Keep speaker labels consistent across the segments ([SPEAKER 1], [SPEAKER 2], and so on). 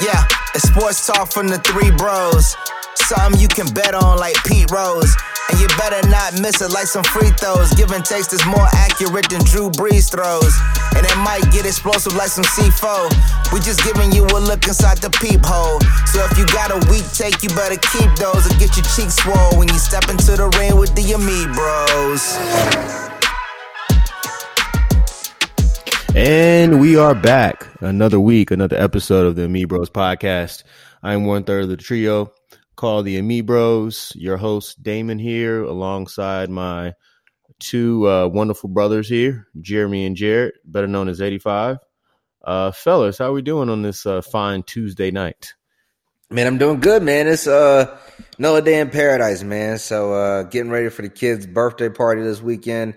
[SPEAKER 1] Yeah, it's sports talk from the three bros. Something you can bet on like Pete Rose. And you better not miss it like some free throws. Give and takes is more accurate than Drew Brees throws. And it might get explosive like some C4. We just giving you a look inside the peephole. So if you got a weak take, you better keep those or get your cheeks swole when you step into the ring with the Ami bros.
[SPEAKER 2] And we are back. Another week, another episode of the Ami Bros podcast. I'm one third of the trio called the Ami Bros. Your host, Damon, here, alongside my two uh, wonderful brothers here, Jeremy and Jared, better known as 85. Uh, fellas, how are we doing on this uh, fine Tuesday night?
[SPEAKER 3] Man, I'm doing good, man. It's uh another day in paradise, man. So uh getting ready for the kids' birthday party this weekend.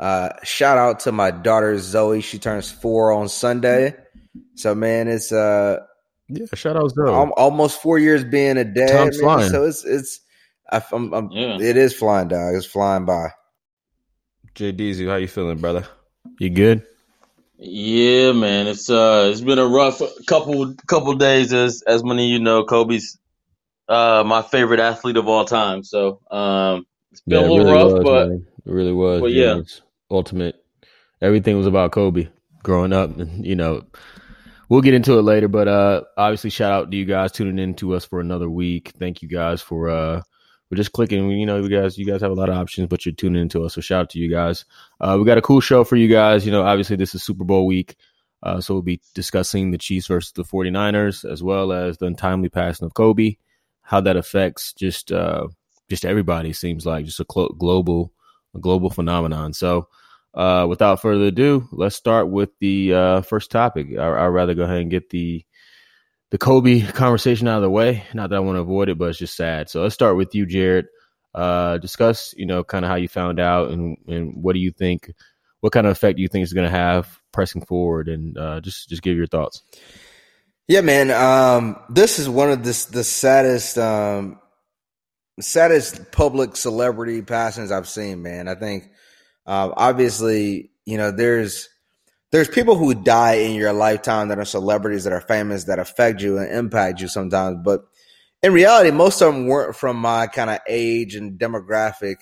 [SPEAKER 3] Uh shout out to my daughter Zoe. She turns four on Sunday. So man, it's uh
[SPEAKER 2] Yeah, shout out Zoe.
[SPEAKER 3] al- almost four years being a dad.
[SPEAKER 2] Time's
[SPEAKER 3] man.
[SPEAKER 2] flying.
[SPEAKER 3] So it's it's I, I'm, I'm,
[SPEAKER 4] Yeah.
[SPEAKER 3] it is flying, dog. It's flying by.
[SPEAKER 2] JDZ, how you feeling, brother? You good?
[SPEAKER 4] Yeah, man, it's uh, it's been a rough couple couple days. As as many of you know, Kobe's uh my favorite athlete of all time. So um, it's been
[SPEAKER 2] Yeah,
[SPEAKER 4] a little
[SPEAKER 2] really
[SPEAKER 4] rough,
[SPEAKER 2] was,
[SPEAKER 4] but
[SPEAKER 2] man. it really was.
[SPEAKER 4] but yeah.
[SPEAKER 2] know, it's ultimate. Everything was about Kobe growing up, and you know, we'll get into it later. But uh, obviously, shout out to you guys tuning in to us for another week. Thank you guys for uh, we're just clicking. You know, you guys, you guys have a lot of options, but you're tuning into us. So shout out to you guys. Uh, we got a cool show for you guys. You know, obviously, this is Super Bowl week. Uh, so we'll be discussing the Chiefs versus the 49ers, as well as the untimely passing of Kobe, how that affects just uh, just everybody. Seems like just a global a global phenomenon. So, uh, without further ado, let's start with the uh, first topic. I, I'd rather go ahead and get the the Kobe conversation out of the way. Not that I want to avoid it, but it's just sad. So let's start with you, Jared. Uh, discuss, you know, kind of how you found out and and what do you think? What kind of effect do you think it's going to have pressing forward? And uh, just just give your thoughts.
[SPEAKER 3] Yeah, man. Um, this is one of the the saddest, um, saddest public celebrity passings I've seen. Man, I think uh, obviously, you know, there's there's people who die in your lifetime that are celebrities that are famous that affect you and impact you sometimes, but in reality, most of them weren't from my kind of age and demographic.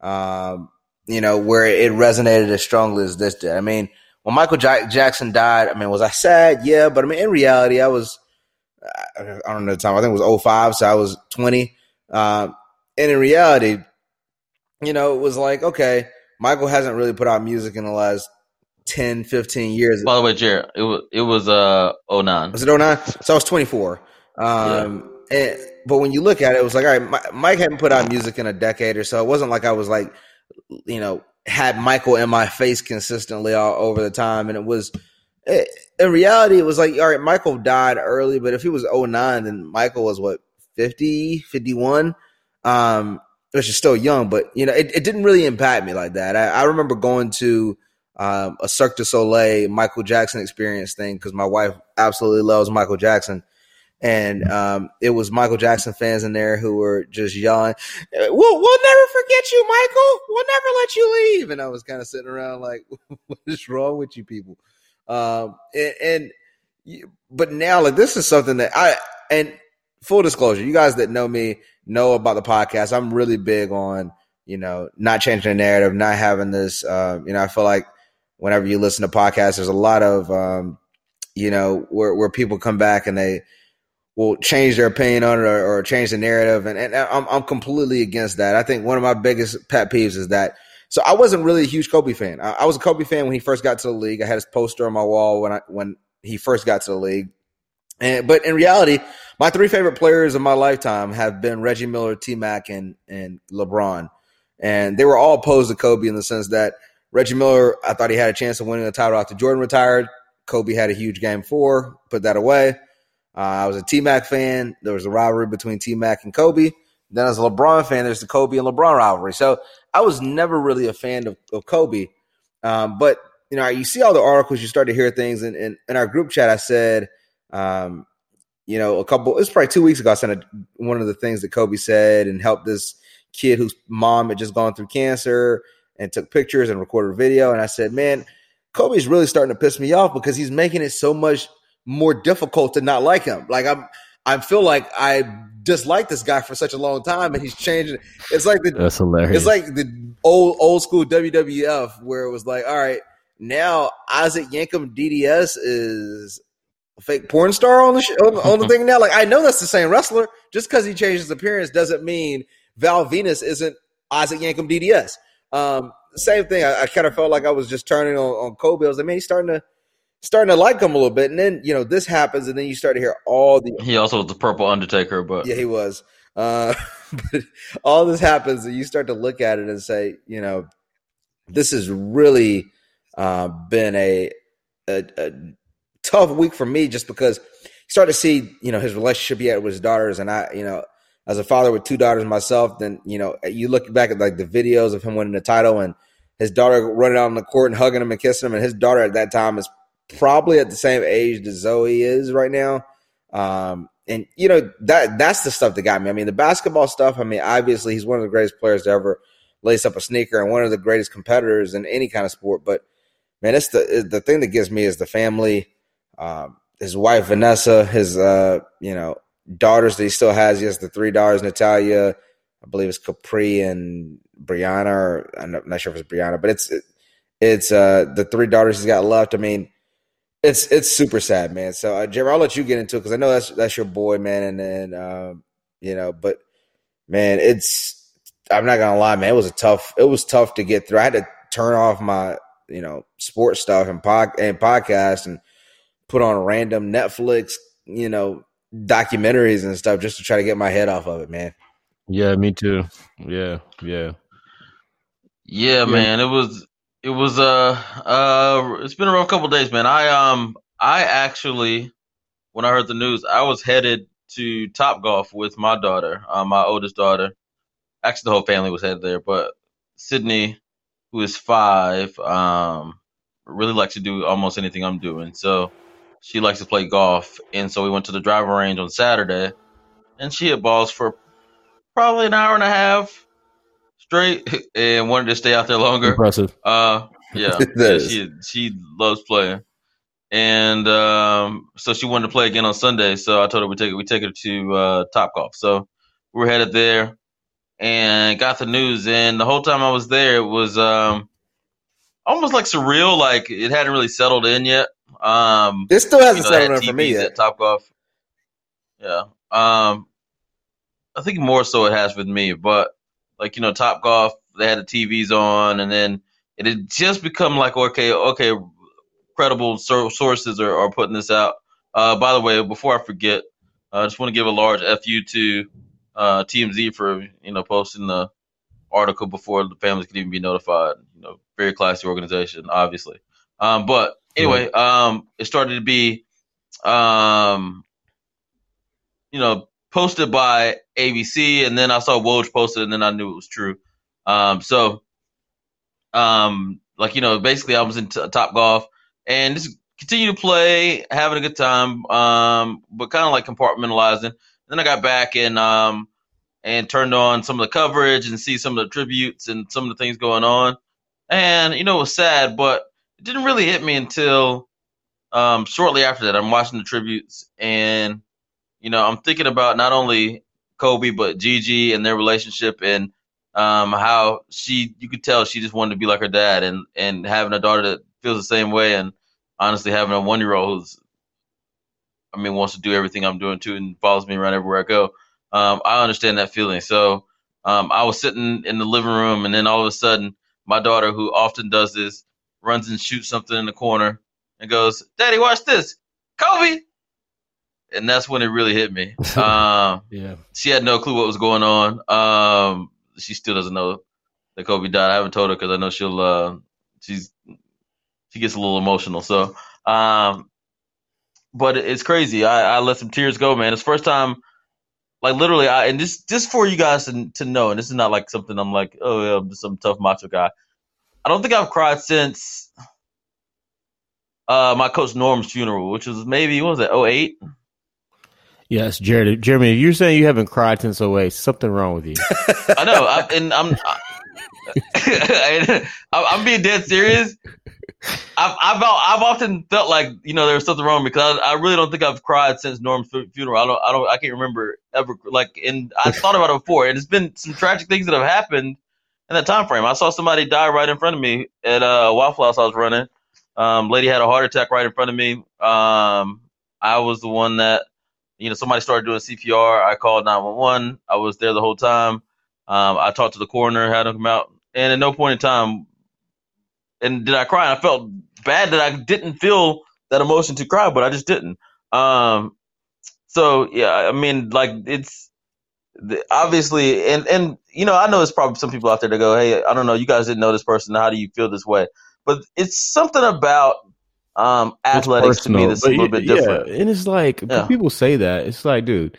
[SPEAKER 3] Um, you know, where it resonated as strongly as this did. I mean, when Michael Jack- Jackson died, I mean, was I sad? Yeah, but I mean, in reality, I was, I don't know the time. I think it was 05, so I was 20. Um, and in reality, you know, it was like, okay, Michael hasn't really put out music in the last 10, 15 years.
[SPEAKER 4] by the way, Jared, it was it was uh 09.
[SPEAKER 3] Was it 09? So I was 24. Um, and, but when you look at it, it was like, all right, Mike hadn't put out music in a decade or so. It wasn't like I was like, you know, had Michael in my face consistently all over the time. And it was, it, in reality, it was like, all right, Michael died early, but if he was 09, then Michael was what, 50, 51? Um, which is still young, but you know, it, it didn't really impact me like that. I, I remember going to um, a Cirque du Soleil Michael Jackson experience thing because my wife absolutely loves Michael Jackson. And um, it was Michael Jackson fans in there who were just yelling, "We'll we'll never forget you, Michael. We'll never let you leave." And I was kind of sitting around like, "What is wrong with you people?" Um, and, and but now, like this is something that I and full disclosure, you guys that know me know about the podcast. I'm really big on you know not changing the narrative, not having this. Uh, you know, I feel like whenever you listen to podcasts, there's a lot of um, you know where where people come back and they will change their opinion on it or, or change the narrative, and, and I'm I'm completely against that. I think one of my biggest pet peeves is that. So I wasn't really a huge Kobe fan. I, I was a Kobe fan when he first got to the league. I had his poster on my wall when I when he first got to the league. And but in reality, my three favorite players of my lifetime have been Reggie Miller, T Mac, and and LeBron. And they were all opposed to Kobe in the sense that Reggie Miller, I thought he had a chance of winning the title after Jordan retired. Kobe had a huge game four, put that away. Uh, I was a T Mac fan. There was a rivalry between T Mac and Kobe. Then as a LeBron fan, there's the Kobe and LeBron rivalry. So I was never really a fan of, of Kobe. Um, but you know, you see all the articles, you start to hear things. And in, in our group chat, I said, um, you know, a couple, it's probably two weeks ago. I sent a, one of the things that Kobe said and helped this kid whose mom had just gone through cancer and took pictures and recorded a video. And I said, man, Kobe's really starting to piss me off because he's making it so much more difficult to not like him. Like I'm, I feel like I disliked this guy for such a long time, and he's changing. It's like the
[SPEAKER 2] That's hilarious.
[SPEAKER 3] it's like the old old school WWF where it was like, all right, now Isaac Yankem DDS is fake porn star on the sh- on, on the thing now. Like I know that's the same wrestler. Just because he changed his appearance doesn't mean Val Venis isn't Isaac Yankem DDS. Um, same thing. I, I kind of felt like I was just turning on, on Kobe. I was like, man, he's starting to starting to like him a little bit. And then you know this happens, and then you start to hear all the
[SPEAKER 4] He also was the purple Undertaker, but
[SPEAKER 3] yeah, he was. Uh, but all this happens, and you start to look at it and say, you know, this has really uh, been a, a, a tough week for me, just because you start to see, you know, his relationship he had with his daughters, and I, you know, as a father with two daughters myself, then you know, you look back at like the videos of him winning the title and his daughter running out on the court and hugging him and kissing him, and his daughter at that time is probably at the same age that Zoe is right now. Um, and you know that that's the stuff that got me. I mean, the basketball stuff. I mean, obviously he's one of the greatest players to ever lace up a sneaker and one of the greatest competitors in any kind of sport. But man, it's the the thing that gives me is the family. Um, his wife Vanessa, his uh, you know daughters that he still has. He has the three daughters, Natalia, I believe it's Capri and Brianna. Or I'm not, sure if it's Brianna, but it's it's uh, the three daughters he's got left. I mean, it's it's super sad, man. So, uh, Jeremy, I'll let you get into it because I know that's that's your boy, man. And then um, you know, but man, it's I'm not gonna lie, man. It was a tough. It was tough to get through. I had to turn off my you know sports stuff and pod and podcast and put on random Netflix, you know, documentaries and stuff just to try to get my head off of it, man.
[SPEAKER 2] yeah, me too. Yeah, yeah.
[SPEAKER 4] Yeah, man, it was it was uh uh it's been a rough couple days, man. I um I actually when I heard the news, I was headed to Top Golf with my daughter, uh, my oldest daughter. Actually, the whole family was headed there, but Sydney, who is five, um, really likes to do almost anything I'm doing. So she likes to play golf, and so we went to the driving range on Saturday, and she hit balls for probably an hour and a half straight, and wanted to stay out there longer.
[SPEAKER 2] Impressive.
[SPEAKER 4] Uh, yeah, yeah, she she loves playing, and um, so she wanted to play again on Sunday. So I told her we take we take her to uh, Top Golf. So we're headed there, and got the news. And the whole time I was there, it was um, almost like surreal. Like it hadn't really settled in yet. Um,
[SPEAKER 3] It still hasn't
[SPEAKER 4] you know,
[SPEAKER 3] settled in for me yet.
[SPEAKER 4] Top Golf. Yeah. Um, I think more so it has with me, but like you know, Top Golf they had the TVs on, and then it had just become like okay, okay, credible sources are, are putting this out. Uh, by the way, before I forget, I just want to give a large fu to uh, TMZ for you know posting the article before the families could even be notified. You know, very classy organization, obviously. Um, but anyway, um, it started to be, um, you know, posted by ABC, and then I saw Woj posted, and then I knew it was true. Um, so, um, like you know, basically, I was in t- Top Golf and just continue to play, having a good time, um, but kind of like compartmentalizing. Then I got back and um, and turned on some of the coverage and see some of the tributes and some of the things going on. And you know, it was sad, but didn't really hit me until um, shortly after that. I'm watching the tributes, and you know, I'm thinking about not only Kobe but Gigi and their relationship and um, how she you could tell she just wanted to be like her dad and and having a daughter that feels the same way and honestly having a one year old who's I mean wants to do everything I'm doing too and follows me around everywhere I go. Um, I understand that feeling. So um, I was sitting in the living room and then all of a sudden my daughter who often does this runs and shoots something in the corner and goes, "Daddy, watch this, Kobe." And that's when it really hit me. Um,
[SPEAKER 2] Yeah.
[SPEAKER 4] she had no clue what was going on. Um, she still doesn't know that Kobe died. I haven't told her because I know she'll. Uh, she's she gets a little emotional. So, um, but it's crazy. I, I let some tears go, man. It's first time, like literally. I and this just for you guys to to know. And this is not like something I'm like, oh yeah, I'm just some tough macho guy. I don't think I've cried since uh, my coach Norm's funeral, which was maybe what was it, 08?
[SPEAKER 2] Yes, Jeremy. Jeremy, if you're saying you haven't cried since 08, something wrong with you.
[SPEAKER 4] I know, I, and I'm I, I'm being dead serious. I've, I've I've often felt like you know there's something wrong because I, I really don't think I've cried since Norm's funeral. I don't I don't I can't remember ever like and I thought about it before and it's been some tragic things that have happened in that time frame. I saw somebody die right in front of me at a Waffle House I was running. Um, lady had a heart attack right in front of me. Um, I was the one that you know somebody started doing CPR. I called 911. I was there the whole time. Um, I talked to the coroner, had him come out, and at no point in time and did I cry? I felt bad that I didn't feel that emotion to cry, but I just didn't. Um, so yeah, I mean, like it's obviously, and and you know, I know there's probably some people out there that go, "Hey, I don't know, you guys didn't know this person. How do you feel this way?" But it's something about um, athletics to me that's a little bit different.
[SPEAKER 2] Yeah, and it's like yeah. people say that it's like, dude.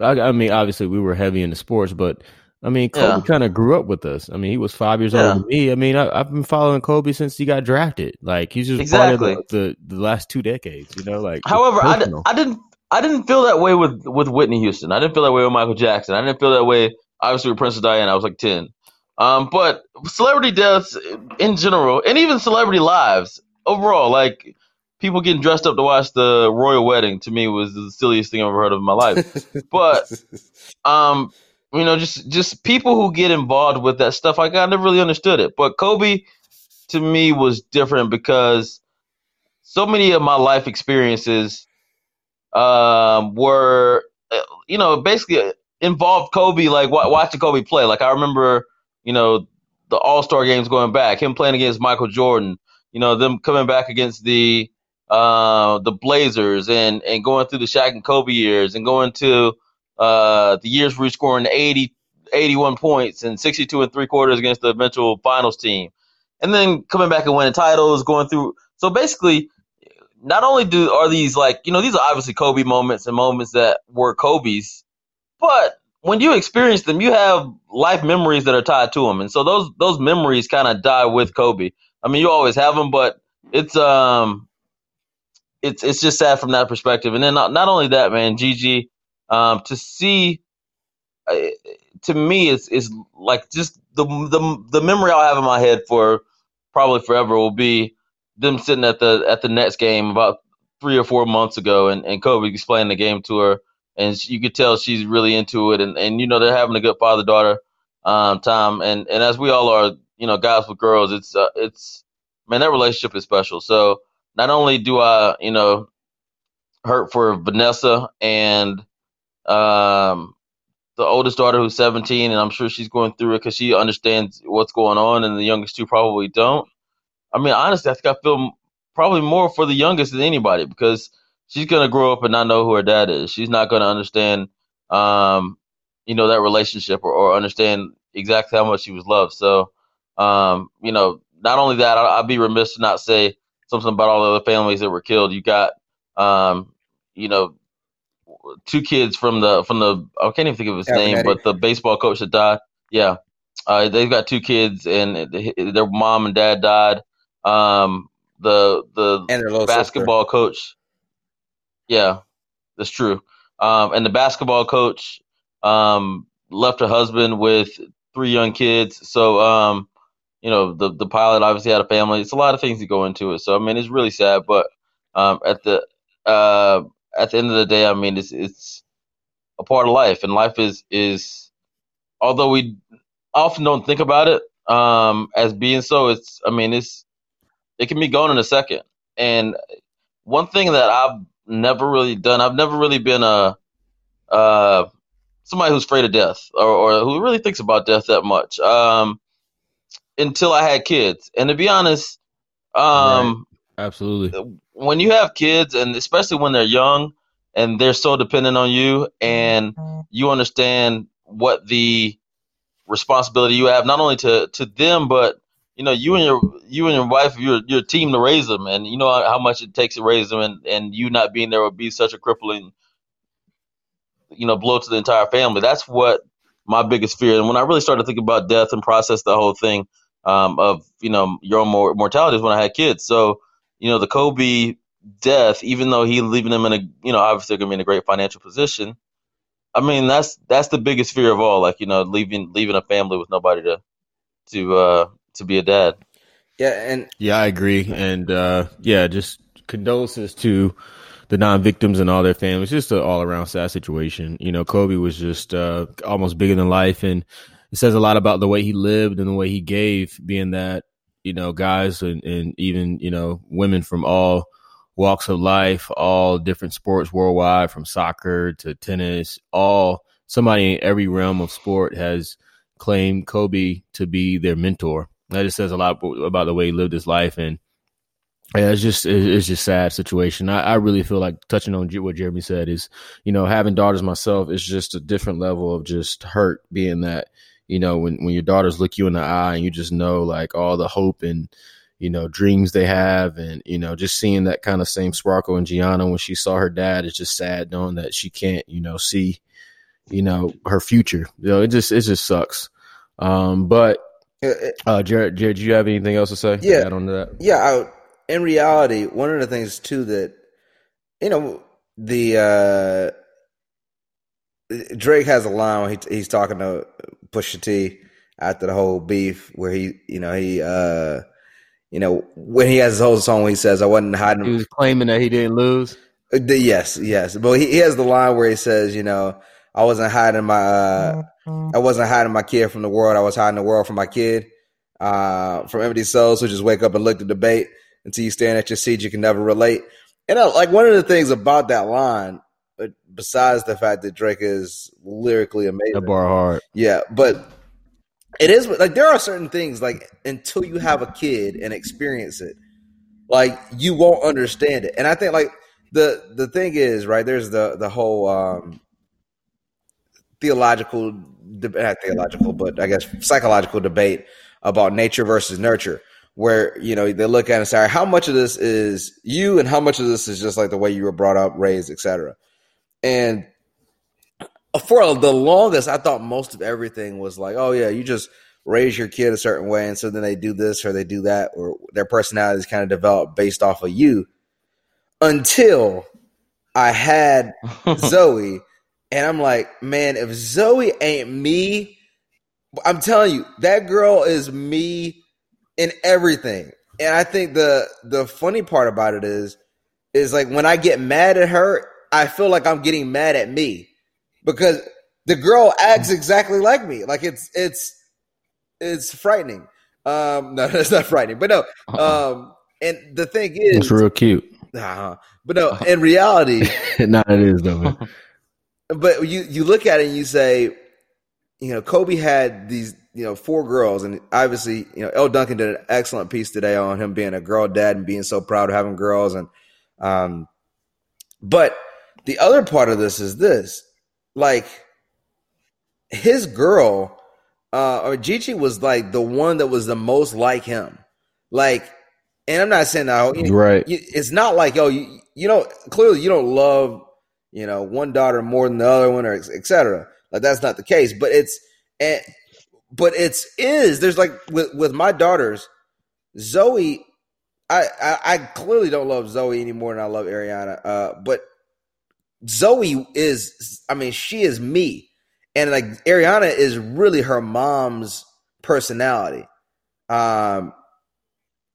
[SPEAKER 2] I, I mean, obviously, we were heavy into sports, but I mean, Kobe yeah. kind of grew up with us. I mean, he was five years older than me. I mean, I, have been following Kobe since he got drafted. Like he's just exactly. part of the, the, the, last two decades. You know, like.
[SPEAKER 4] However, I, d- I didn't I didn't feel that way with with Whitney Houston. I didn't feel that way with Michael Jackson. I didn't feel that way obviously with Princess Diana. I was like ten. Um, but celebrity deaths in general, and even celebrity lives overall, like people getting dressed up to watch the royal wedding, to me was the silliest thing I've ever heard of in my life. but um you know, just just people who get involved with that stuff. Like I never really understood it, but Kobe to me was different because so many of my life experiences um, were, uh, you know, basically involved Kobe, like watching Kobe play. Like I remember, you know, the All Star games going back, him playing against Michael Jordan. You know, them coming back against the uh, the Blazers and and going through the Shaq and Kobe years and going to uh, the years where he's scoring 80, 81 points and 62 and three quarters against the eventual finals team. And then coming back and winning titles, going through. So basically, not only do are these like, you know, these are obviously Kobe moments and moments that were Kobe's, but when you experience them, you have life memories that are tied to them. And so those, those memories kind of die with Kobe. I mean, you always have them, but it's, um, it's, it's just sad from that perspective. And then not, not only that, man, Gigi, um, to see uh, to me it's is like just the the the memory I'll have in my head for probably forever will be them sitting at the at the Nets game about three or four months ago, and, and Kobe explaining the game to her, and you could tell she's really into it, and, and you know they're having a good father daughter um, time, and and as we all are, you know, guys with girls, it's uh, it's man that relationship is special. So not only do I you know hurt for Vanessa and um, the oldest daughter who's 17, and I'm sure she's going through it because she understands what's going on, and the youngest two probably don't. I mean, honestly, I think I feel probably more for the youngest than anybody because she's gonna grow up and not know who her dad is. She's not gonna understand, um, you know, that relationship or, or understand exactly how much she was loved. So, um, you know, not only that, I, would be remiss to not say something about all the other families that were killed. You got, um, you know, two kids from the from the I can't even think of his name, but the baseball coach that died. Yeah, uh, they've got two kids, and their mom and dad died. Um, the the basketball sister. coach. Yeah, that's true. Um, and the basketball coach um, left her husband with three young kids. So, um, you know, the the pilot obviously had a family. It's a lot of things that go into it. So, I mean, it's really sad. But um, at the uh, at the end of the day, I mean, it's it's a part of life, and life is is although we often don't think about it um, as being so. It's I mean, it's it can be gone in a second. And one thing that I've never really done, I've never really been a uh, somebody who's afraid of death or, or who really thinks about death that much um, until I had kids. And to be honest, um,
[SPEAKER 2] right. absolutely,
[SPEAKER 4] when you have kids and especially when they're young and they're so dependent on you and you understand what the responsibility you have not only to to them but you know you and your you and your wife your your team to raise them and you know how much it takes to raise them and and you not being there would be such a crippling you know blow to the entire family that's what my biggest fear and when i really started thinking about death and process the whole thing um, of you know your own mortality is when i had kids so you know, the Kobe death, even though he leaving them in a, you know, obviously going to be in a great financial position. I mean, that's that's the biggest fear of all. Like, you know, leaving leaving a family with nobody to to uh to be a dad.
[SPEAKER 3] Yeah, and
[SPEAKER 2] yeah, I agree, and uh, yeah, just condolences to the non-victims and all their families. Just an all-around sad situation. You know, Kobe was just uh, almost bigger than life, and it says a lot about the way he lived and the way he gave. Being that you know, guys and, and even you know women from all walks of life, all different sports worldwide, from soccer to tennis, all somebody in every realm of sport has claimed Kobe to be their mentor. That just says a lot about the way he lived his life, and yeah, it's just it's just sad situation. I, I really feel like touching on what Jeremy said is, you know, having daughters myself is just a different level of just hurt. Being that, you know, when when your daughters look you in the eye and you just know like all the hope and you know dreams they have, and you know just seeing that kind of same sparkle in Gianna when she saw her dad, it's just sad knowing that she can't, you know, see, you know, her future. You know, it just it just sucks. Um, but uh, Jared, Jared, do you have anything else to say?
[SPEAKER 3] Yeah,
[SPEAKER 2] on that.
[SPEAKER 3] Yeah, I, in reality, one of the things too that you know the uh, Drake has a line when he, he's talking to Pusha T after the whole beef, where he, you know, he, uh, you know, when he has his whole song, he says, "I wasn't hiding."
[SPEAKER 2] He was claiming that he didn't lose.
[SPEAKER 3] Uh, yes, yes, but he, he has the line where he says, "You know, I wasn't hiding my, uh, I wasn't hiding my kid from the world. I was hiding the world from my kid." Uh, from empty souls who just wake up and look to debate until you stand at your seat, you can never relate. And uh, like one of the things about that line, uh, besides the fact that Drake is lyrically amazing,
[SPEAKER 2] that bar hard,
[SPEAKER 3] yeah, but it is like there are certain things like until you have a kid and experience it, like you won't understand it. And I think like the the thing is right there's the the whole um theological not theological but i guess psychological debate about nature versus nurture where you know they look at it and say, how much of this is you, and how much of this is just like the way you were brought up, raised, etc. And for the longest, I thought most of everything was like, oh yeah, you just raise your kid a certain way, and so then they do this or they do that, or their personalities kind of develop based off of you. Until I had Zoe, and I'm like, man, if Zoe ain't me, I'm telling you, that girl is me in everything. And I think the the funny part about it is is like when I get mad at her, I feel like I'm getting mad at me because the girl acts exactly like me. Like it's it's it's frightening. Um, no, it's not frightening, but no. Uh-uh. Um, and the thing is,
[SPEAKER 2] it's real cute.
[SPEAKER 3] Uh, but no, in reality,
[SPEAKER 2] not it is though.
[SPEAKER 3] but you you look at it and you say, you know, Kobe had these you know, four girls, and obviously, you know, Elle Duncan did an excellent piece today on him being a girl dad and being so proud of having girls, and um, but the other part of this is this, like, his girl, uh, or Gigi was like the one that was the most like him, like, and I'm not saying that,
[SPEAKER 2] right?
[SPEAKER 3] You, it's not like, oh, you, you know, clearly you don't love, you know, one daughter more than the other one, or etc. Like that's not the case, but it's and but it's is there's like with with my daughters, Zoe. I, I, I clearly don't love Zoe any more than I love Ariana. Uh, but Zoe is, I mean, she is me, and like Ariana is really her mom's personality. Um,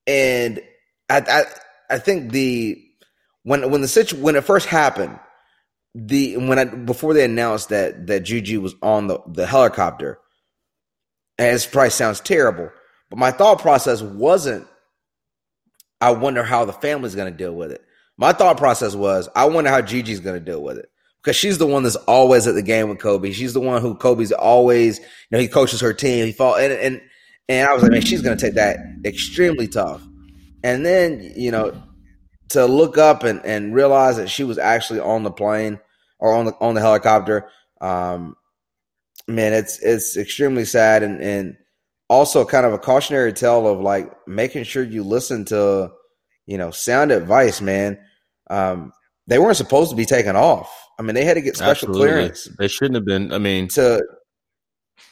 [SPEAKER 3] and I, I, I think the when when the situ when it first happened, the when I before they announced that that Gigi was on the the helicopter, and this probably sounds terrible, but my thought process wasn't, I wonder how the family's going to deal with it. My thought process was, I wonder how Gigi's going to deal with it because she's the one that's always at the game with Kobe. She's the one who Kobe's always, you know, he coaches her team. He fought, and and and I was like, man, she's going to take that extremely tough. And then, you know, to look up and, and realize that she was actually on the plane or on the on the helicopter, um, man, it's it's extremely sad and and also kind of a cautionary tale of like making sure you listen to you know sound advice, man. Um, they weren't supposed to be taken off. I mean, they had to get special Absolutely. clearance.
[SPEAKER 2] They shouldn't have been. I mean,
[SPEAKER 3] to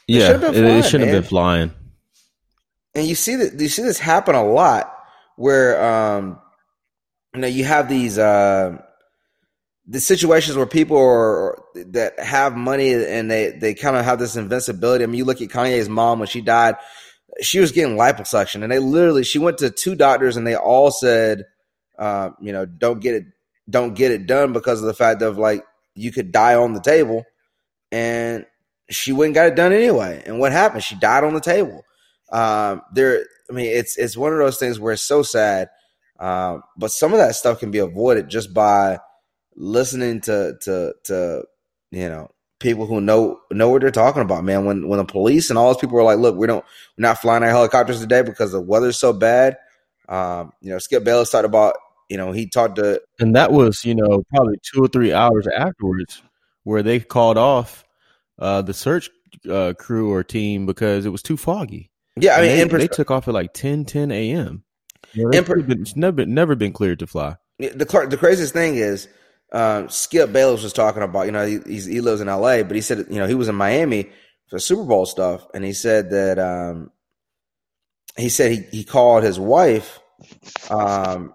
[SPEAKER 2] yeah, shouldn't flying, it, shouldn't man. have been flying.
[SPEAKER 3] And you see that you see this happen a lot, where um, you know you have these uh, the situations where people are that have money and they they kind of have this invincibility. I mean, you look at Kanye's mom when she died. she was getting liposuction, and they literally she went to two doctors, and they all said, uh, you know, don't get it, don't get it done because of the fact of like you could die on the table, and she went and got it done anyway. And what happened? She died on the table. Um, there, I mean, it's it's one of those things where it's so sad, um, but some of that stuff can be avoided just by listening to to to you know people who know know what they're talking about, man. When when the police and all those people were like, "Look, we don't we're not flying our helicopters today because the weather's so bad." Um, you know, Skip Bayless talked about you know he talked to,
[SPEAKER 2] and that was you know probably two or three hours afterwards where they called off uh, the search uh, crew or team because it was too foggy.
[SPEAKER 3] Yeah, I mean,
[SPEAKER 2] they,
[SPEAKER 3] pers-
[SPEAKER 2] they, took off at like 10, 10 a.m. Know, per- been, it's never never been cleared to fly.
[SPEAKER 3] The the craziest thing is um, Skip Bayless was talking about, you know, he, he lives in LA, but he said, you know, he was in Miami for Super Bowl stuff, and he said that um, he said he, he called his wife um,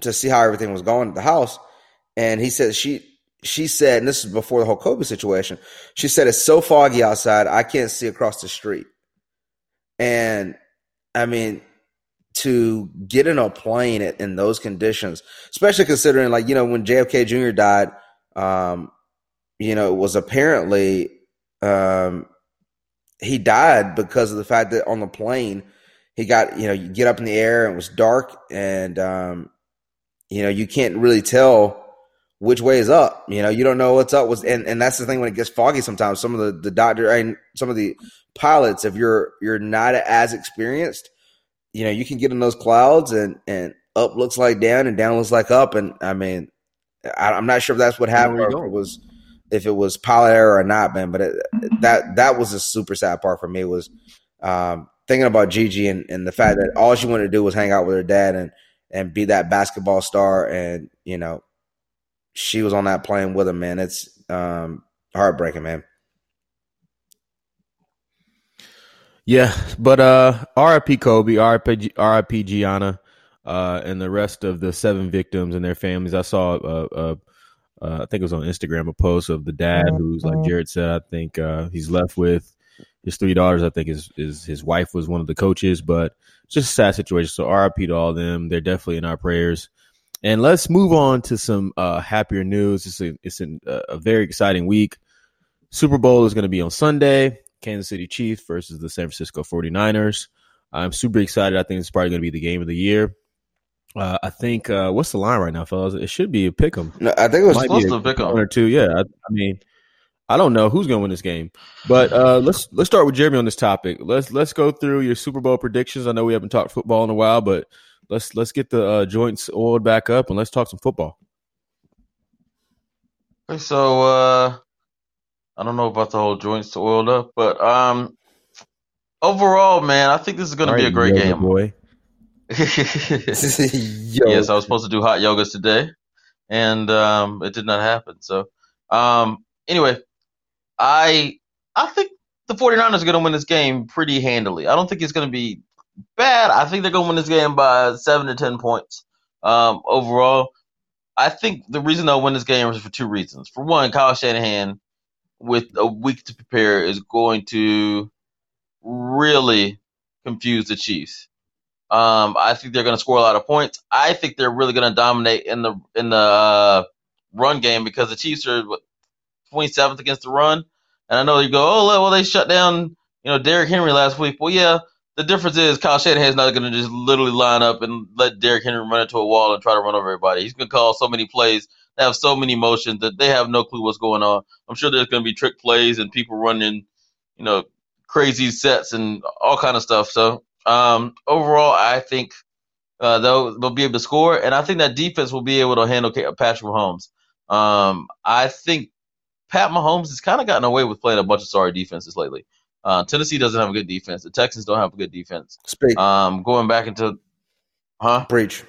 [SPEAKER 3] to see how everything was going at the house, and he said she she said, and this is before the whole COVID situation, she said it's so foggy outside I can't see across the street, and I mean to get in a plane in those conditions, especially considering like, you know, when JFK Jr. died, um, you know, it was apparently um, he died because of the fact that on the plane he got, you know, you get up in the air and it was dark and um, you know, you can't really tell which way is up. You know, you don't know what's up. Was and, and that's the thing when it gets foggy sometimes. Some of the, the doctor and some of the pilots, if you're you're not as experienced, you know, you can get in those clouds and and up looks like down and down looks like up. And I mean, I, am not sure if that's what happened or if it was if it was pilot error or not, man. But it, that that was a super sad part for me was um, thinking about Gigi and, and the fact that all she wanted to do was hang out with her dad and and be that basketball star. And you know, she was on that plane with him, man. It's um, heartbreaking, man.
[SPEAKER 2] Yeah, but uh, RIP Kobe, RIP, RIP Gianna, uh, and the rest of the seven victims and their families. I saw, uh, uh, uh, I think it was on Instagram, a post of the dad who's like Jared said. I think uh, he's left with his three daughters. I think his, his his wife was one of the coaches, but just a sad situation. So RIP to all of them. They're definitely in our prayers. And let's move on to some uh, happier news. It's a, it's an, a very exciting week. Super Bowl is going to be on Sunday. Kansas City Chiefs versus the San Francisco 49ers. I'm super excited. I think it's probably going to be the game of the year. Uh, I think uh, what's the line right now, fellas? It should be a pick 'em.
[SPEAKER 3] No, I think it was
[SPEAKER 4] supposed to pick 'em.
[SPEAKER 2] one or two. Yeah, I, I, mean, I don't know who's going to win this game, but uh, let's let's start with Jeremy on this topic. Let's let's go through your Super Bowl predictions. I know we haven't talked football in a while, but let's let's get the uh, joints oiled back up and let's talk some football.
[SPEAKER 4] Okay, so uh, I don't know about the whole joints oiled up, but um, overall, man, I think this is going to be a great game.
[SPEAKER 2] Boy.
[SPEAKER 4] yes, I was supposed to do hot yogas today, and um, it did not happen. So, um, anyway, I I think the 49ers are going to win this game pretty handily. I don't think it's going to be bad. I think they're going to win this game by seven to ten points. Um, overall, I think the reason they'll win this game is for two reasons. For one, Kyle Shanahan with a week to prepare is going to really confuse the Chiefs. Um, I think they're going to score a lot of points. I think they're really going to dominate in the in the uh, run game because the Chiefs are 27th against the run. And I know you go, oh well, they shut down you know Derrick Henry last week. Well, yeah, the difference is Kyle Shanahan's not going to just literally line up and let Derrick Henry run into a wall and try to run over everybody. He's going to call so many plays have so many motions that they have no clue what's going on. I'm sure there's going to be trick plays and people running, you know, crazy sets and all kind of stuff. So um, overall, I think uh, they'll they'll be able to score, and I think that defense will be able to handle Patrick Mahomes. Um, I think Pat Mahomes has kind of gotten away with playing a bunch of sorry defenses lately. Uh, Tennessee doesn't have a good defense. The Texans don't have a good defense.
[SPEAKER 3] Speak.
[SPEAKER 4] Um, going back into, huh?
[SPEAKER 3] Breach.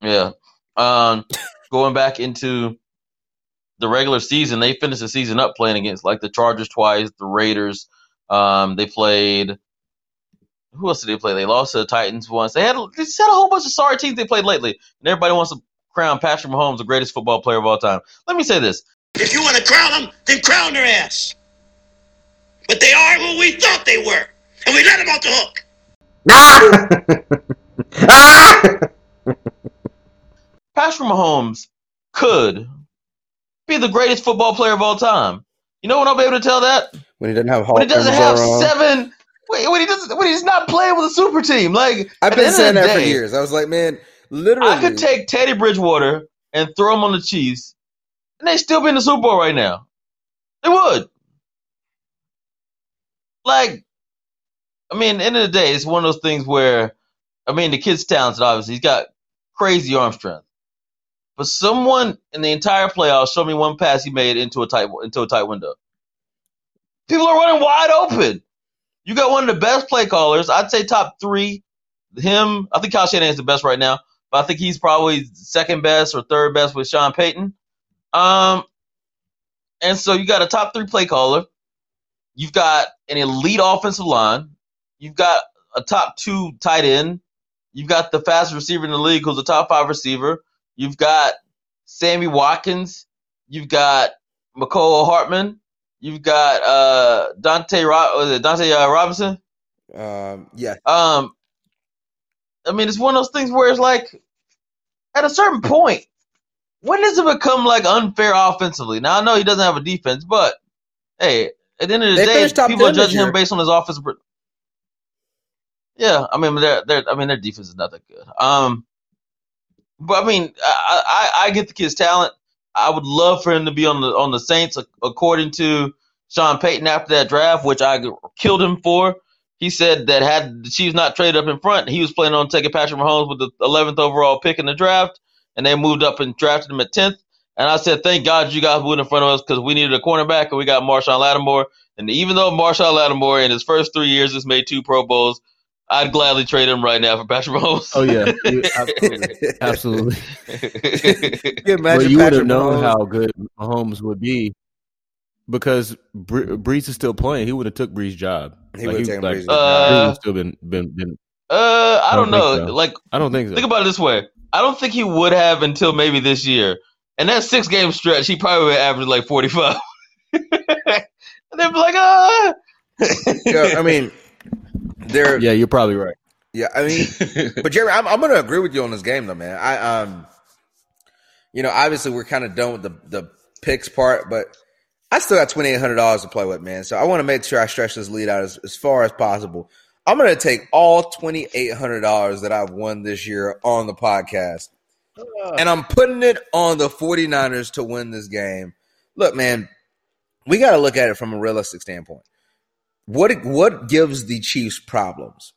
[SPEAKER 4] Yeah. Um, going back into the regular season, they finished the season up playing against like the Chargers twice, the Raiders. Um, they played. Who else did they play? They lost to the Titans once. They had they just had a whole bunch of sorry teams they played lately, and everybody wants to crown Patrick Mahomes the greatest football player of all time. Let me say this:
[SPEAKER 5] If you want to crown them, then crown their ass. But they are who we thought they were. and we let him off the hook.
[SPEAKER 4] Patrick Mahomes could be the greatest football player of all time. You know when I'll be able to tell that?
[SPEAKER 3] when he doesn't have Hall
[SPEAKER 4] When he doesn't have seven. When when he doesn't. When he's not playing with a super team. Like
[SPEAKER 3] I've been saying
[SPEAKER 4] the
[SPEAKER 3] that for years. I was like, man, literally.
[SPEAKER 4] I could take Teddy Bridgewater and throw him on the Chiefs, and they still be in the Super Bowl right now. They would. Like, I mean, the end of the day, it's one of those things where, I mean, the kid's talented. Obviously, he's got crazy arm strength. But someone in the entire playoffs show me one pass he made into a tight into a tight window. People are running wide open. You got one of the best play callers. I'd say top three. Him, I think Kyle Shanahan's the best right now, but I think he's probably second best or third best with Sean Payton. Um, and so you got a top three play caller. You've got an elite offensive line. You've got a top two tight end. You've got the fastest receiver in the league, who's a top five receiver. You've got Sammy Watkins. You've got Mecole Hardman. You've got uh, Dante was it Dante uh, Robinson.
[SPEAKER 3] Um, yeah,
[SPEAKER 4] Um, I mean, it's one of those things where it's like, at a certain point, when does it become like unfair offensively? Now I know he doesn't have a defense, but hey, at the end of the
[SPEAKER 3] They
[SPEAKER 4] day, people are
[SPEAKER 3] 10 this
[SPEAKER 4] judging him based on his offensive. pro- Yeah, I mean, their their I mean, their defense is not that good. Um, but I mean, I, I I get the kid's talent. I would love for him to be on the on the Saints, according to Sean Payton after that draft, which I killed him for. He said that had the Chiefs not traded up in front, he was planning on taking Patrick Mahomes with the 11th overall pick in the draft, and they moved up and drafted him at 10th. And I said, thank God you guys moved in front of us because we needed a cornerback, and we got Marshon Lattimore. And even though Marshon Lattimore in his first three years has made two Pro Bowls, I'd gladly trade him right now for Patrick Mahomes.
[SPEAKER 2] Oh yeah, You- absolutely, absolutely.
[SPEAKER 3] you
[SPEAKER 2] But
[SPEAKER 3] imagine
[SPEAKER 2] you would have known how good Mahomes would be because Bre- Brees is still playing. He would have took Brees's job.
[SPEAKER 3] He
[SPEAKER 2] Like,
[SPEAKER 3] would've taken
[SPEAKER 2] like,
[SPEAKER 3] Brees's
[SPEAKER 2] Brees
[SPEAKER 4] job.
[SPEAKER 2] would still been been been.
[SPEAKER 4] Uh, I
[SPEAKER 2] I
[SPEAKER 4] don't,
[SPEAKER 2] don't
[SPEAKER 4] know.
[SPEAKER 2] so.
[SPEAKER 4] Like,
[SPEAKER 2] I don't think so.
[SPEAKER 4] think about it this way. I don't think he would have until maybe this year. And that six game stretch, he probably would average like 45. and they'd be like, ah.
[SPEAKER 3] yeah, I mean, they're
[SPEAKER 2] yeah, you're probably right.
[SPEAKER 3] Yeah, I mean, but Jeremy, I'm, I'm going to agree with you on this game, though, man. I, um, you know, obviously we're kind of done with the the picks part, but I still got twenty eight hundred dollars to play with, man. So I want to make sure I stretch this lead out as, as far as possible. I'm going to take all twenty eight hundred dollars that I've won this year on the podcast, and I'm putting it on the 49ers to win this game. Look, man, we got to look at it from a realistic standpoint. What what gives the Chiefs problems?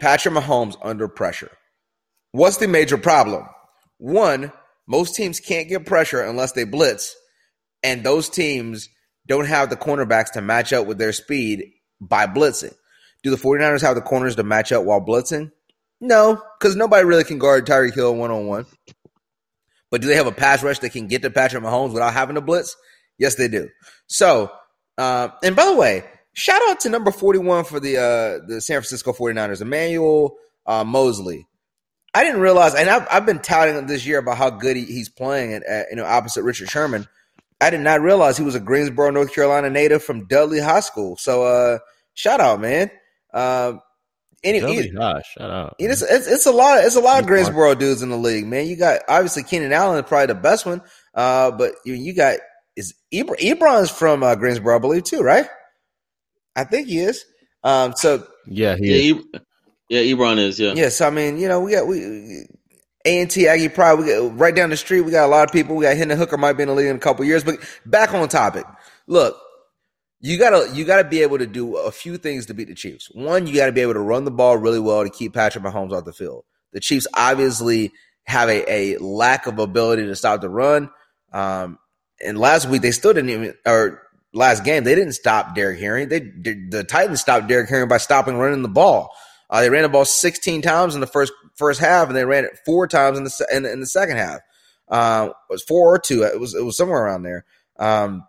[SPEAKER 3] Patrick Mahomes under pressure. What's the major problem? One, most teams can't get pressure unless they blitz, and those teams don't have the cornerbacks to match up with their speed by blitzing. Do the 49ers have the corners to match up while blitzing? No, because nobody really can guard Tyreek Hill one on one. But do they have a pass rush that can get to Patrick Mahomes without having to blitz? Yes, they do. So, uh, and by the way, shout out to number 41 for the uh, the San Francisco 49ers, Emmanuel uh, Moseley. I didn't realize, and I've, I've been touting him this year about how good he, he's playing at, at, you know opposite Richard Sherman. I did not realize he was a Greensboro, North Carolina native from Dudley High School. So, uh, shout out, man. Um, any,
[SPEAKER 2] Dudley High, shout out.
[SPEAKER 3] it is, it's, it's a lot. It's a lot of
[SPEAKER 2] He's
[SPEAKER 3] Greensboro dudes in the league, man. You got obviously Keenan Allen is probably the best one, uh, but you, you got is Ebr- Ebron's from uh, Greensboro, I believe, too, right? I think he is. Um, so
[SPEAKER 2] Yeah, he
[SPEAKER 6] Yeah,
[SPEAKER 2] is.
[SPEAKER 6] Yeah, Ebron is. Yeah.
[SPEAKER 3] Yeah, so I mean, you know, we got we A and T Aggie Pride. We got right down the street. We got a lot of people. We got Hendon Hooker might be in the league in a couple years. But back on topic. Look, you gotta you gotta be able to do a few things to beat the Chiefs. One, you gotta be able to run the ball really well to keep Patrick Mahomes off the field. The Chiefs obviously have a, a lack of ability to stop the run. Um, and last week they still didn't even or last game they didn't stop Derrick Henry. They the Titans stopped Derrick Henry by stopping running the ball. Uh, they ran the ball 16 times in the first first half, and they ran it four times in the in, in the second half. Uh, it was four or two. It was it was somewhere around there. Um,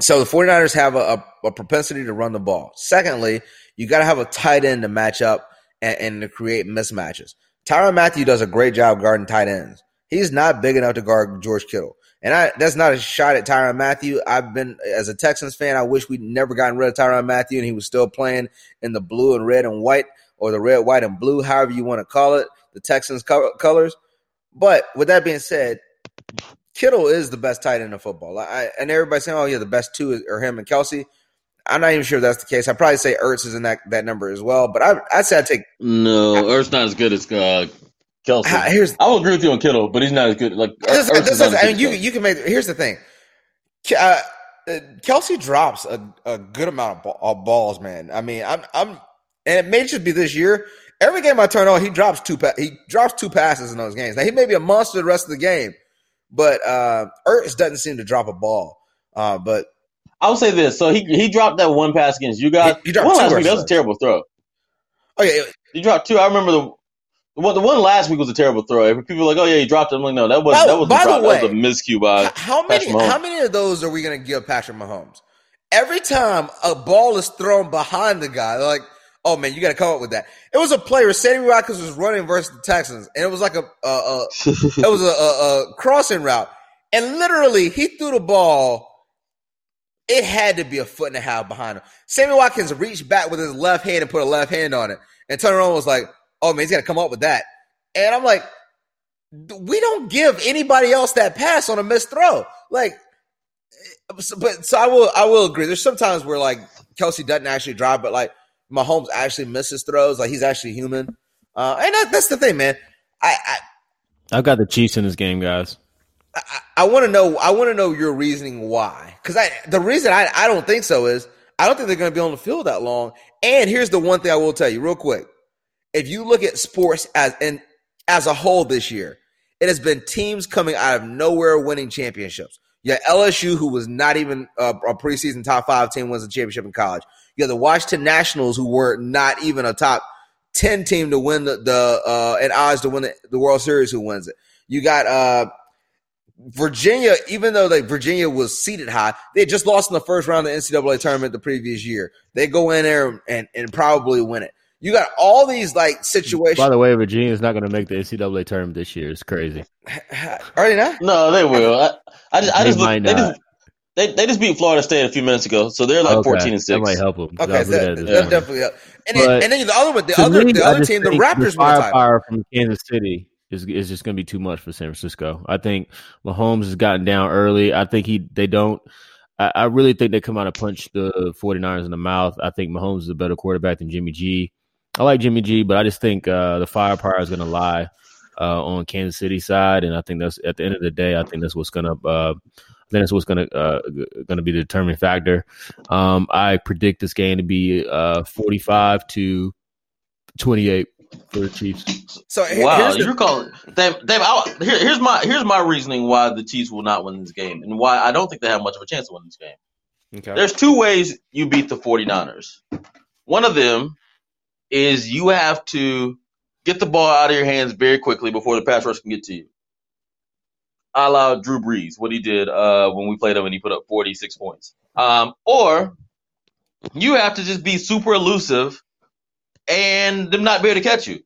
[SPEAKER 3] so the 49ers have a, a, a propensity to run the ball. Secondly, you got to have a tight end to match up and, and to create mismatches. Tyrann Mathieu does a great job guarding tight ends. He's not big enough to guard George Kittle. And I, that's not a shot at Tyrann Mathieu. I've been as a Texans fan. I wish we'd never gotten rid of Tyrann Mathieu and he was still playing in the blue and red and white, or the red, white, and blue, however you want to call it, the Texans co- colors. But with that being said, Kittle is the best tight end in football. I, and everybody's saying, "Oh yeah, the best two are him and Kelce. I'm not even sure if that's the case. I'd probably say Ertz is in that, that number as well. But I, I'd say I'd take.
[SPEAKER 4] No, Ertz not as good as uh, Kelce.
[SPEAKER 3] Ah, Here's
[SPEAKER 4] I will agree with you on Kittle, but he's not as good. Like
[SPEAKER 3] This-
[SPEAKER 4] Ertz
[SPEAKER 3] this
[SPEAKER 4] is not
[SPEAKER 3] I mean, you you can make. Here's the thing. Uh, uh, Kelce drops a, a good amount of, ball, of balls, man. I mean, I'm I'm, and it may just be this year. Every game I turn on, he drops two. Pa- he drops two passes in those games. Now he may be a monster the rest of the game, but uh, Ertz doesn't seem to drop a ball. Uh, but
[SPEAKER 4] I will say this: so he he dropped that one pass against you guys.
[SPEAKER 3] He- he dropped
[SPEAKER 4] one last week. That was a terrible throw.
[SPEAKER 3] okay,
[SPEAKER 4] He dropped two. I remember the. The one, the one last week was a terrible throw. People were like, "Oh yeah, he dropped it." I'm like, "No, that was that was
[SPEAKER 3] by
[SPEAKER 4] a
[SPEAKER 3] the
[SPEAKER 4] drop. that was a miscue by
[SPEAKER 3] how many
[SPEAKER 4] Mahomes.
[SPEAKER 3] how many of those are we going to give Patrick Mahomes? Every time a ball is thrown behind the guy, like, "Oh man, you got to come up with that." It was a play where Sammy Watkins was running versus the Texans, and it was like a, a, a it was a, a, a crossing route, and literally he threw the ball. It had to be a foot and a half behind him. Sammy Watkins reached back with his left hand and put a left hand on it, and turned around and was like, "Oh man, he's got to come up with that." And I'm like, we don't give anybody else that pass on a missed throw. Like, eh, so- but so I will I will agree. There's sometimes where like Kelce doesn't actually drive, but like Mahomes actually misses throws. Like he's actually human. Uh, and that, that's the thing, man. I I,
[SPEAKER 2] I've got the Chiefs in this game, guys.
[SPEAKER 3] I, I want to know. I want to know your reasoning why. Because I the reason I I don't think so is I don't think they're going to be on the field that long. And here's the one thing I will tell you real quick. If you look at sports as and as a whole this year, it has been teams coming out of nowhere winning championships. Yeah, LSU, who was not even a, a preseason top five team, wins a championship in college. You got the Washington Nationals, who were not even a top ten team to win the the uh, and odds to win the, the World Series, who wins it. You got uh, Virginia, even though like Virginia was seated high, they had just lost in the first round of the NCAA tournament the previous year. They go in there and, and probably win it. You got all these like situations.
[SPEAKER 2] By the way, Virginia's not going to make the NCAA tournament this year. It's crazy.
[SPEAKER 3] Are they not?
[SPEAKER 4] No, they will. I, I just, I just, look, they, just they, they just beat Florida State a few minutes ago, so they're like
[SPEAKER 2] Okay,
[SPEAKER 4] fourteen and
[SPEAKER 2] That
[SPEAKER 4] six.
[SPEAKER 2] might help them.
[SPEAKER 3] Okay, so that,
[SPEAKER 4] this
[SPEAKER 3] that's definitely up. And then, and then the other one, the other
[SPEAKER 2] me,
[SPEAKER 3] the other team, the Raptors won the title.
[SPEAKER 2] firepower from Kansas City is is just going to be too much for San Francisco. I think Mahomes has gotten down early. I think he they don't. I, I really think they come out and punch the 49ers in the mouth. I think Mahomes is a better quarterback than Jimmy G. I like Jimmy G, but I just think uh, the firepower is going to lie uh, on Kansas City side, and I think that's at the end of the day. I think that's what's going to. Uh, I think that's what's going to uh, going to be the determining factor. Um, I predict this game to be uh, 45 to 28 for the Chiefs.
[SPEAKER 3] So
[SPEAKER 4] Wow,
[SPEAKER 3] here's the-
[SPEAKER 4] you're calling. Dave, Dave I, here, here's my here's my reasoning why the Chiefs will not win this game, and why I don't think they have much of a chance to win this game.
[SPEAKER 3] okay.
[SPEAKER 4] There's two ways you beat the 49ers. One of them is you have to get the ball out of your hands very quickly before the pass rush can get to you. A la Drew Brees, what he did uh, when we played him and he put up 46 points. Um, or you have to just be super elusive and them not be able to catch you,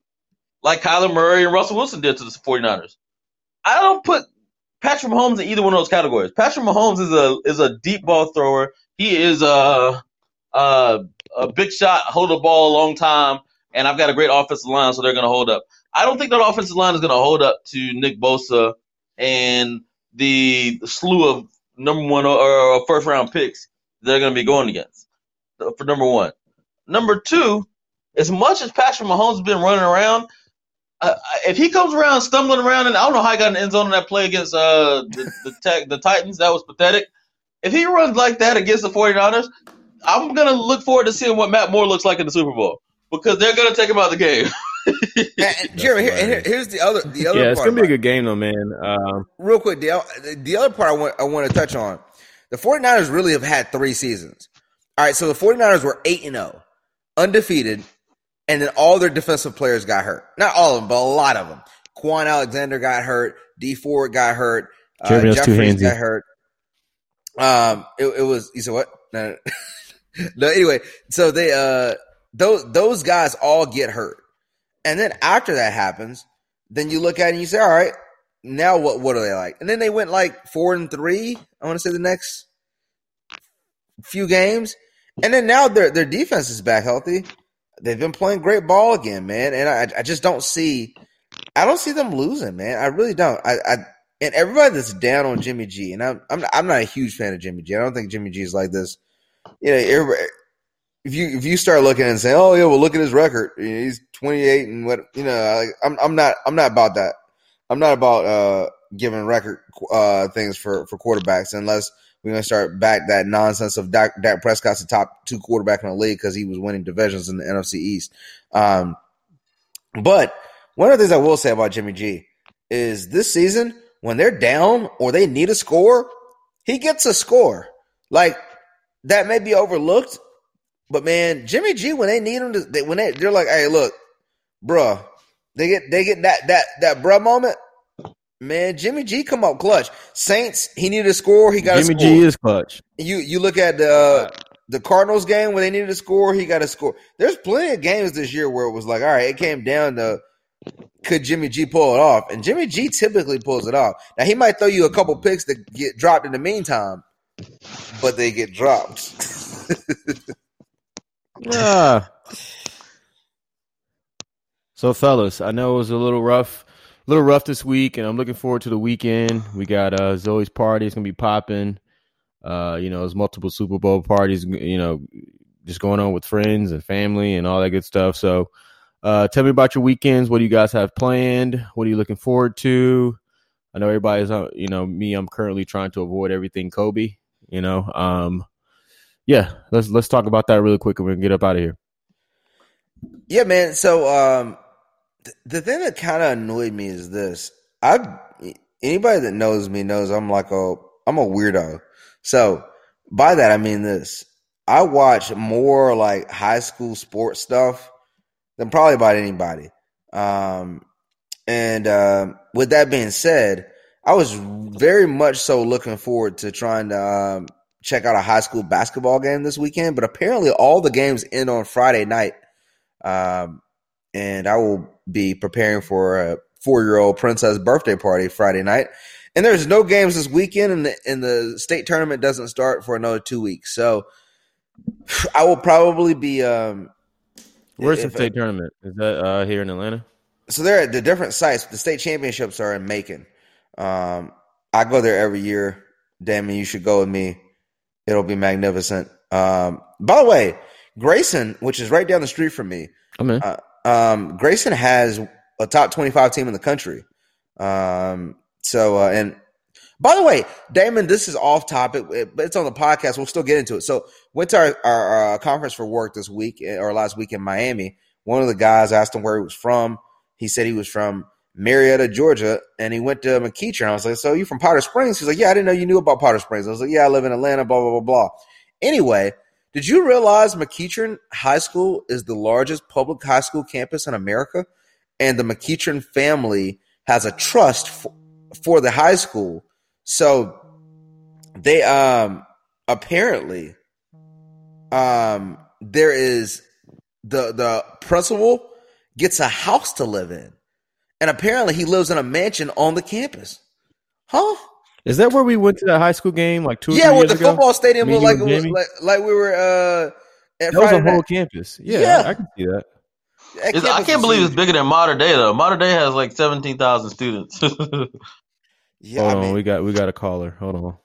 [SPEAKER 4] like Kyler Murray and Russell Wilson did to the 49ers. I don't put Patrick Mahomes in either one of those categories. Patrick Mahomes is a is a deep ball thrower. He is a a, a big shot, hold the ball a long time, and I've got a great offensive line, so they're going to hold up. I don't think that offensive line is going to hold up to Nick Bosa and the slew of number one or, or first round picks they're going to be going against. uh, For number one, number two, as much as Patrick Mahomes has been running around, uh, if he comes around stumbling around, and I don't know how he got the end zone in that play against uh, the the, tech, the Titans, that was pathetic. If he runs like that against the 49ers, I'm gonna look forward to seeing what Matt Moore looks like in the Super Bowl because they're gonna take him out of the game.
[SPEAKER 3] And- and Jeremy, here, here- here's the other the other
[SPEAKER 2] Yeah, it's
[SPEAKER 3] part
[SPEAKER 2] going to be a good game, though, man. Um,
[SPEAKER 3] real quick, the, the other part I want, I want to touch on the 49ers really have had three seasons. All right, so the 49ers were 8 and 0, undefeated, and then all their defensive players got hurt. Not all of them, but a lot of them. Kwon Alexander got hurt, Dee Ford got hurt, uh,
[SPEAKER 2] Jeremy, that's too
[SPEAKER 3] Jeffries
[SPEAKER 2] handsy.
[SPEAKER 3] got hurt. Um, it, it was, you said what? No, no. no, anyway, so they, uh, those, those guys all get hurt. And then after that happens, then you look at it and you say, all right, now what what are they like? And then they went like four and three. I want to say the next few games, and then now their their defense is back healthy. They've been playing great ball again, man, and I I just don't see I don't see them losing, man. I really don't. I, I and everybody that's down on Jimmy G, and I'm I'm I'm not a huge fan of Jimmy G. I don't think Jimmy G is like this. You know, if you if you start looking and saying, "Oh yeah, well look at his record. He's 28 and what," you know, like, I'm I'm not I'm not about that. I'm not about uh giving record uh things for for quarterbacks unless we're gonna start back that nonsense of Dak, Dak Prescott's the top two quarterback in the league because he was winning divisions in the NFC East. Um, but one of the things I will say about Jimmy G is this season when they're down or they need a score, he gets a score. Like that may be overlooked, but man, Jimmy G when they need him to, they, when they they're like, hey, look, bruh, they get they get that that that bruh moment. Man, Jimmy G come up clutch. Saints, he needed a score. He got
[SPEAKER 2] Jimmy
[SPEAKER 3] a score.
[SPEAKER 2] G is clutch.
[SPEAKER 3] You you look at the uh, the Cardinals game when they needed a score, he got a score. There's plenty of games this year where it was like, all right, it came down to could Jimmy G pull it off? And Jimmy G typically pulls it off. Now he might throw you a couple picks that get dropped in the meantime, but they get dropped.
[SPEAKER 2] Yeah. So, fellas, I know it was a little rough, a little rough this week, and I'm looking forward to the weekend. We got uh, Zoe's party; it's gonna be popping. Uh, you know, there's multiple Super Bowl parties. You know, just going on with friends and family and all that good stuff. So, uh, tell me about your weekends. What do you guys have planned? What are you looking forward to? I know everybody's, uh, you know, me. I'm currently trying to avoid everything Kobe. You know, um, yeah. Let's let's talk about that really quick, and we can get up out of here.
[SPEAKER 3] yeah, man. So um, th- the thing that kind of annoyed me is this. I anybody that knows me knows I'm like a I'm a weirdo. So by that I mean this. I watch more like high school sports stuff than probably about anybody. Um, and uh, with that being said, I was very much so looking forward to trying to um, check out a high school basketball game this weekend. But apparently, all the games end on Friday night, um, and I will be preparing for a four-year-old princess birthday party Friday night. And there's no games this weekend, and the, and the state tournament doesn't start for another two weeks. So I will probably be. Um,
[SPEAKER 2] Where's the state tournament? Is that uh, here in Atlanta?
[SPEAKER 3] so they're at the different sites. The state championships are in Macon. Um, I go there every year. Damon, you should go with me. It'll be magnificent. Um, by the way, Grayson, which is right down the street from me,
[SPEAKER 2] I'm in.
[SPEAKER 3] uh, um, Grayson has a top 25 team in the country. Um, so, uh, and by the way, Damon, this is off topic, but it's on the podcast. We'll still get into it. So, went to our, our, our conference for work this week or last week in Miami. One of the guys asked him where he was from. He said he was from Marietta, Georgia, and he went to McEachern. I was like, "So you from Powder Springs?" He's like, "Yeah, I didn't know you knew about Powder Springs." I was like, "Yeah, I live in Atlanta." Blah blah blah blah. Anyway, did you realize McEachern High School is the largest public high school campus in America, and the McEachern family has a trust for, for the high school. So they um apparently um there is the the principal gets a house to live in. And apparently he lives in a mansion on the campus. Huh?
[SPEAKER 2] Is that where we went to that high school game like two? or
[SPEAKER 3] yeah,
[SPEAKER 2] where
[SPEAKER 3] with the
[SPEAKER 2] ago?
[SPEAKER 3] football stadium
[SPEAKER 2] Me,
[SPEAKER 3] looked like it was like, like we were uh at
[SPEAKER 2] That was
[SPEAKER 3] Friday
[SPEAKER 2] a whole
[SPEAKER 3] night.
[SPEAKER 2] campus. Yeah,
[SPEAKER 3] Yeah.
[SPEAKER 2] I can see that.
[SPEAKER 3] That
[SPEAKER 6] I can't
[SPEAKER 3] was
[SPEAKER 6] believe it's bigger than modern day though. Modern day has like seventeen thousand students.
[SPEAKER 3] Yeah,
[SPEAKER 2] Hold
[SPEAKER 3] I
[SPEAKER 2] on,
[SPEAKER 3] mean,
[SPEAKER 2] we got we got a caller. Hold on.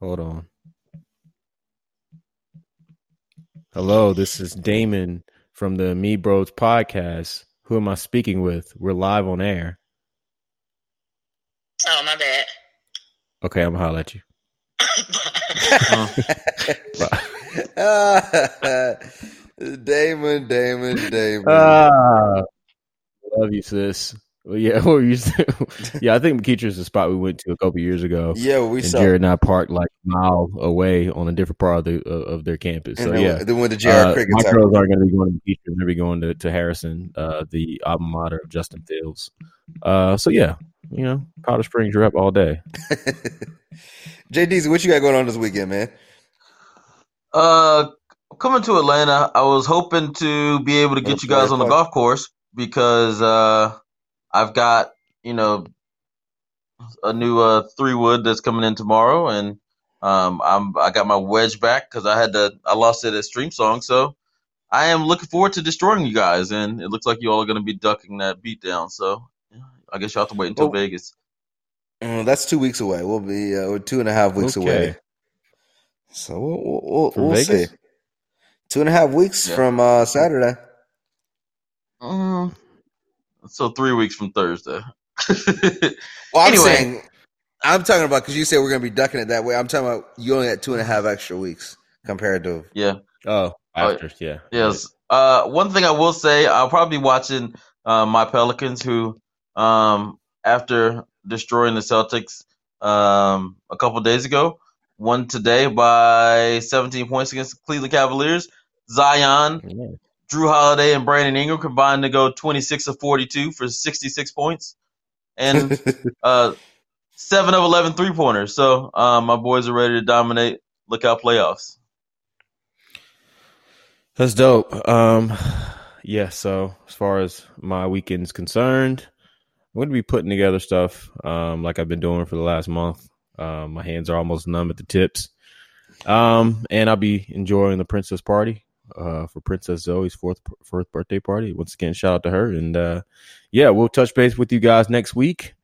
[SPEAKER 2] Hold on. Hello, this is Damon from the Me Bros podcast. Who am I speaking with? We're live on air.
[SPEAKER 7] Oh, my bad.
[SPEAKER 2] Okay, I'm gonna holler at you.
[SPEAKER 3] Damon, Damon, Damon.
[SPEAKER 2] Ah, love you, sis. Well, yeah, what were you saying? yeah, I think McEachern's the spot we went to a couple years ago.
[SPEAKER 3] yeah, we
[SPEAKER 2] and
[SPEAKER 3] saw.
[SPEAKER 2] Jared and I parked like a mile away on a different part of, the, of of their campus. So
[SPEAKER 3] then,
[SPEAKER 2] yeah,
[SPEAKER 3] then went to JR
[SPEAKER 2] Uh,
[SPEAKER 3] Cricket.
[SPEAKER 2] my girls aren't going to be going to McKeecher. They're going to be going to, to Harrison, uh, the alma mater of Justin Fields. Uh, so yeah, you know, Powder Springs, you're up all day.
[SPEAKER 3] JDZ, what you got going on this weekend, man?
[SPEAKER 6] uh, coming to Atlanta, I was hoping to be able to get
[SPEAKER 3] That's
[SPEAKER 6] you guys on the golf course because uh,
[SPEAKER 4] I've got you know a new uh, three wood that's coming in tomorrow, and um, I'm I got my wedge back because I had to I lost it at Streamsong, so I am looking forward to destroying you guys, and it looks like you all are going to be ducking that beatdown. So I guess you will have to wait until
[SPEAKER 3] Well-
[SPEAKER 4] Vegas.
[SPEAKER 3] Mm, that's two weeks away. We'll be uh, two and a half weeks
[SPEAKER 2] Okay.
[SPEAKER 3] away. So we'll we'll, we'll,
[SPEAKER 2] Vegas?
[SPEAKER 3] see. Two and a half weeks
[SPEAKER 4] Yeah.
[SPEAKER 3] from uh, Saturday.
[SPEAKER 4] Mm, so three weeks from Thursday.
[SPEAKER 3] Well, I'm
[SPEAKER 4] Anyway.
[SPEAKER 3] saying, I'm talking about because you said we're going to be ducking it that way. I'm talking about you only had two and a half extra weeks compared to.
[SPEAKER 4] yeah.
[SPEAKER 2] Oh,
[SPEAKER 4] Oh,
[SPEAKER 2] after yeah.
[SPEAKER 4] Yes. Uh, one thing I will say, I'll probably be watching uh, my Pelicans, who, um, after destroying the Celtics um, a couple days ago, won today by 17 points against the Cleveland Cavaliers. Zion,
[SPEAKER 2] Yeah.
[SPEAKER 4] Jrue Holiday, and Brandon Ingram combined to go 26 of 42 for 66 points, and uh, seven of 11 three pointers. So um, my boys are ready to dominate. Look out, playoffs.
[SPEAKER 2] That's dope. Um, yeah. So as far as my weekend's concerned, I'm going to be putting together stuff um, like I've been doing for the last month. Um, my hands are almost numb at the tips. Um, and I'll be enjoying the princess party uh, for Princess Zoe's fourth fourth birthday party. Once again, shout out to her. And uh, yeah, we'll touch base with you guys next week.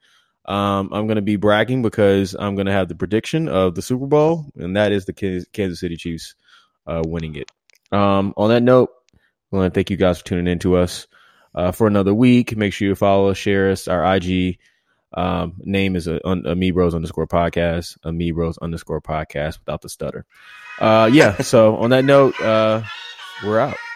[SPEAKER 2] Um, I'm going to be bragging because I'm going to have the prediction of the Super Bowl, and that is the Kansas City Chiefs uh, winning it. Um, on that note, I want to thank you guys for tuning in to us uh, for another week. Make sure you follow us, share us. Our IG um, name is a, un, Amibros underscore podcast, Amibros underscore podcast without the stutter. Uh, yeah. so on that note, uh, we're out.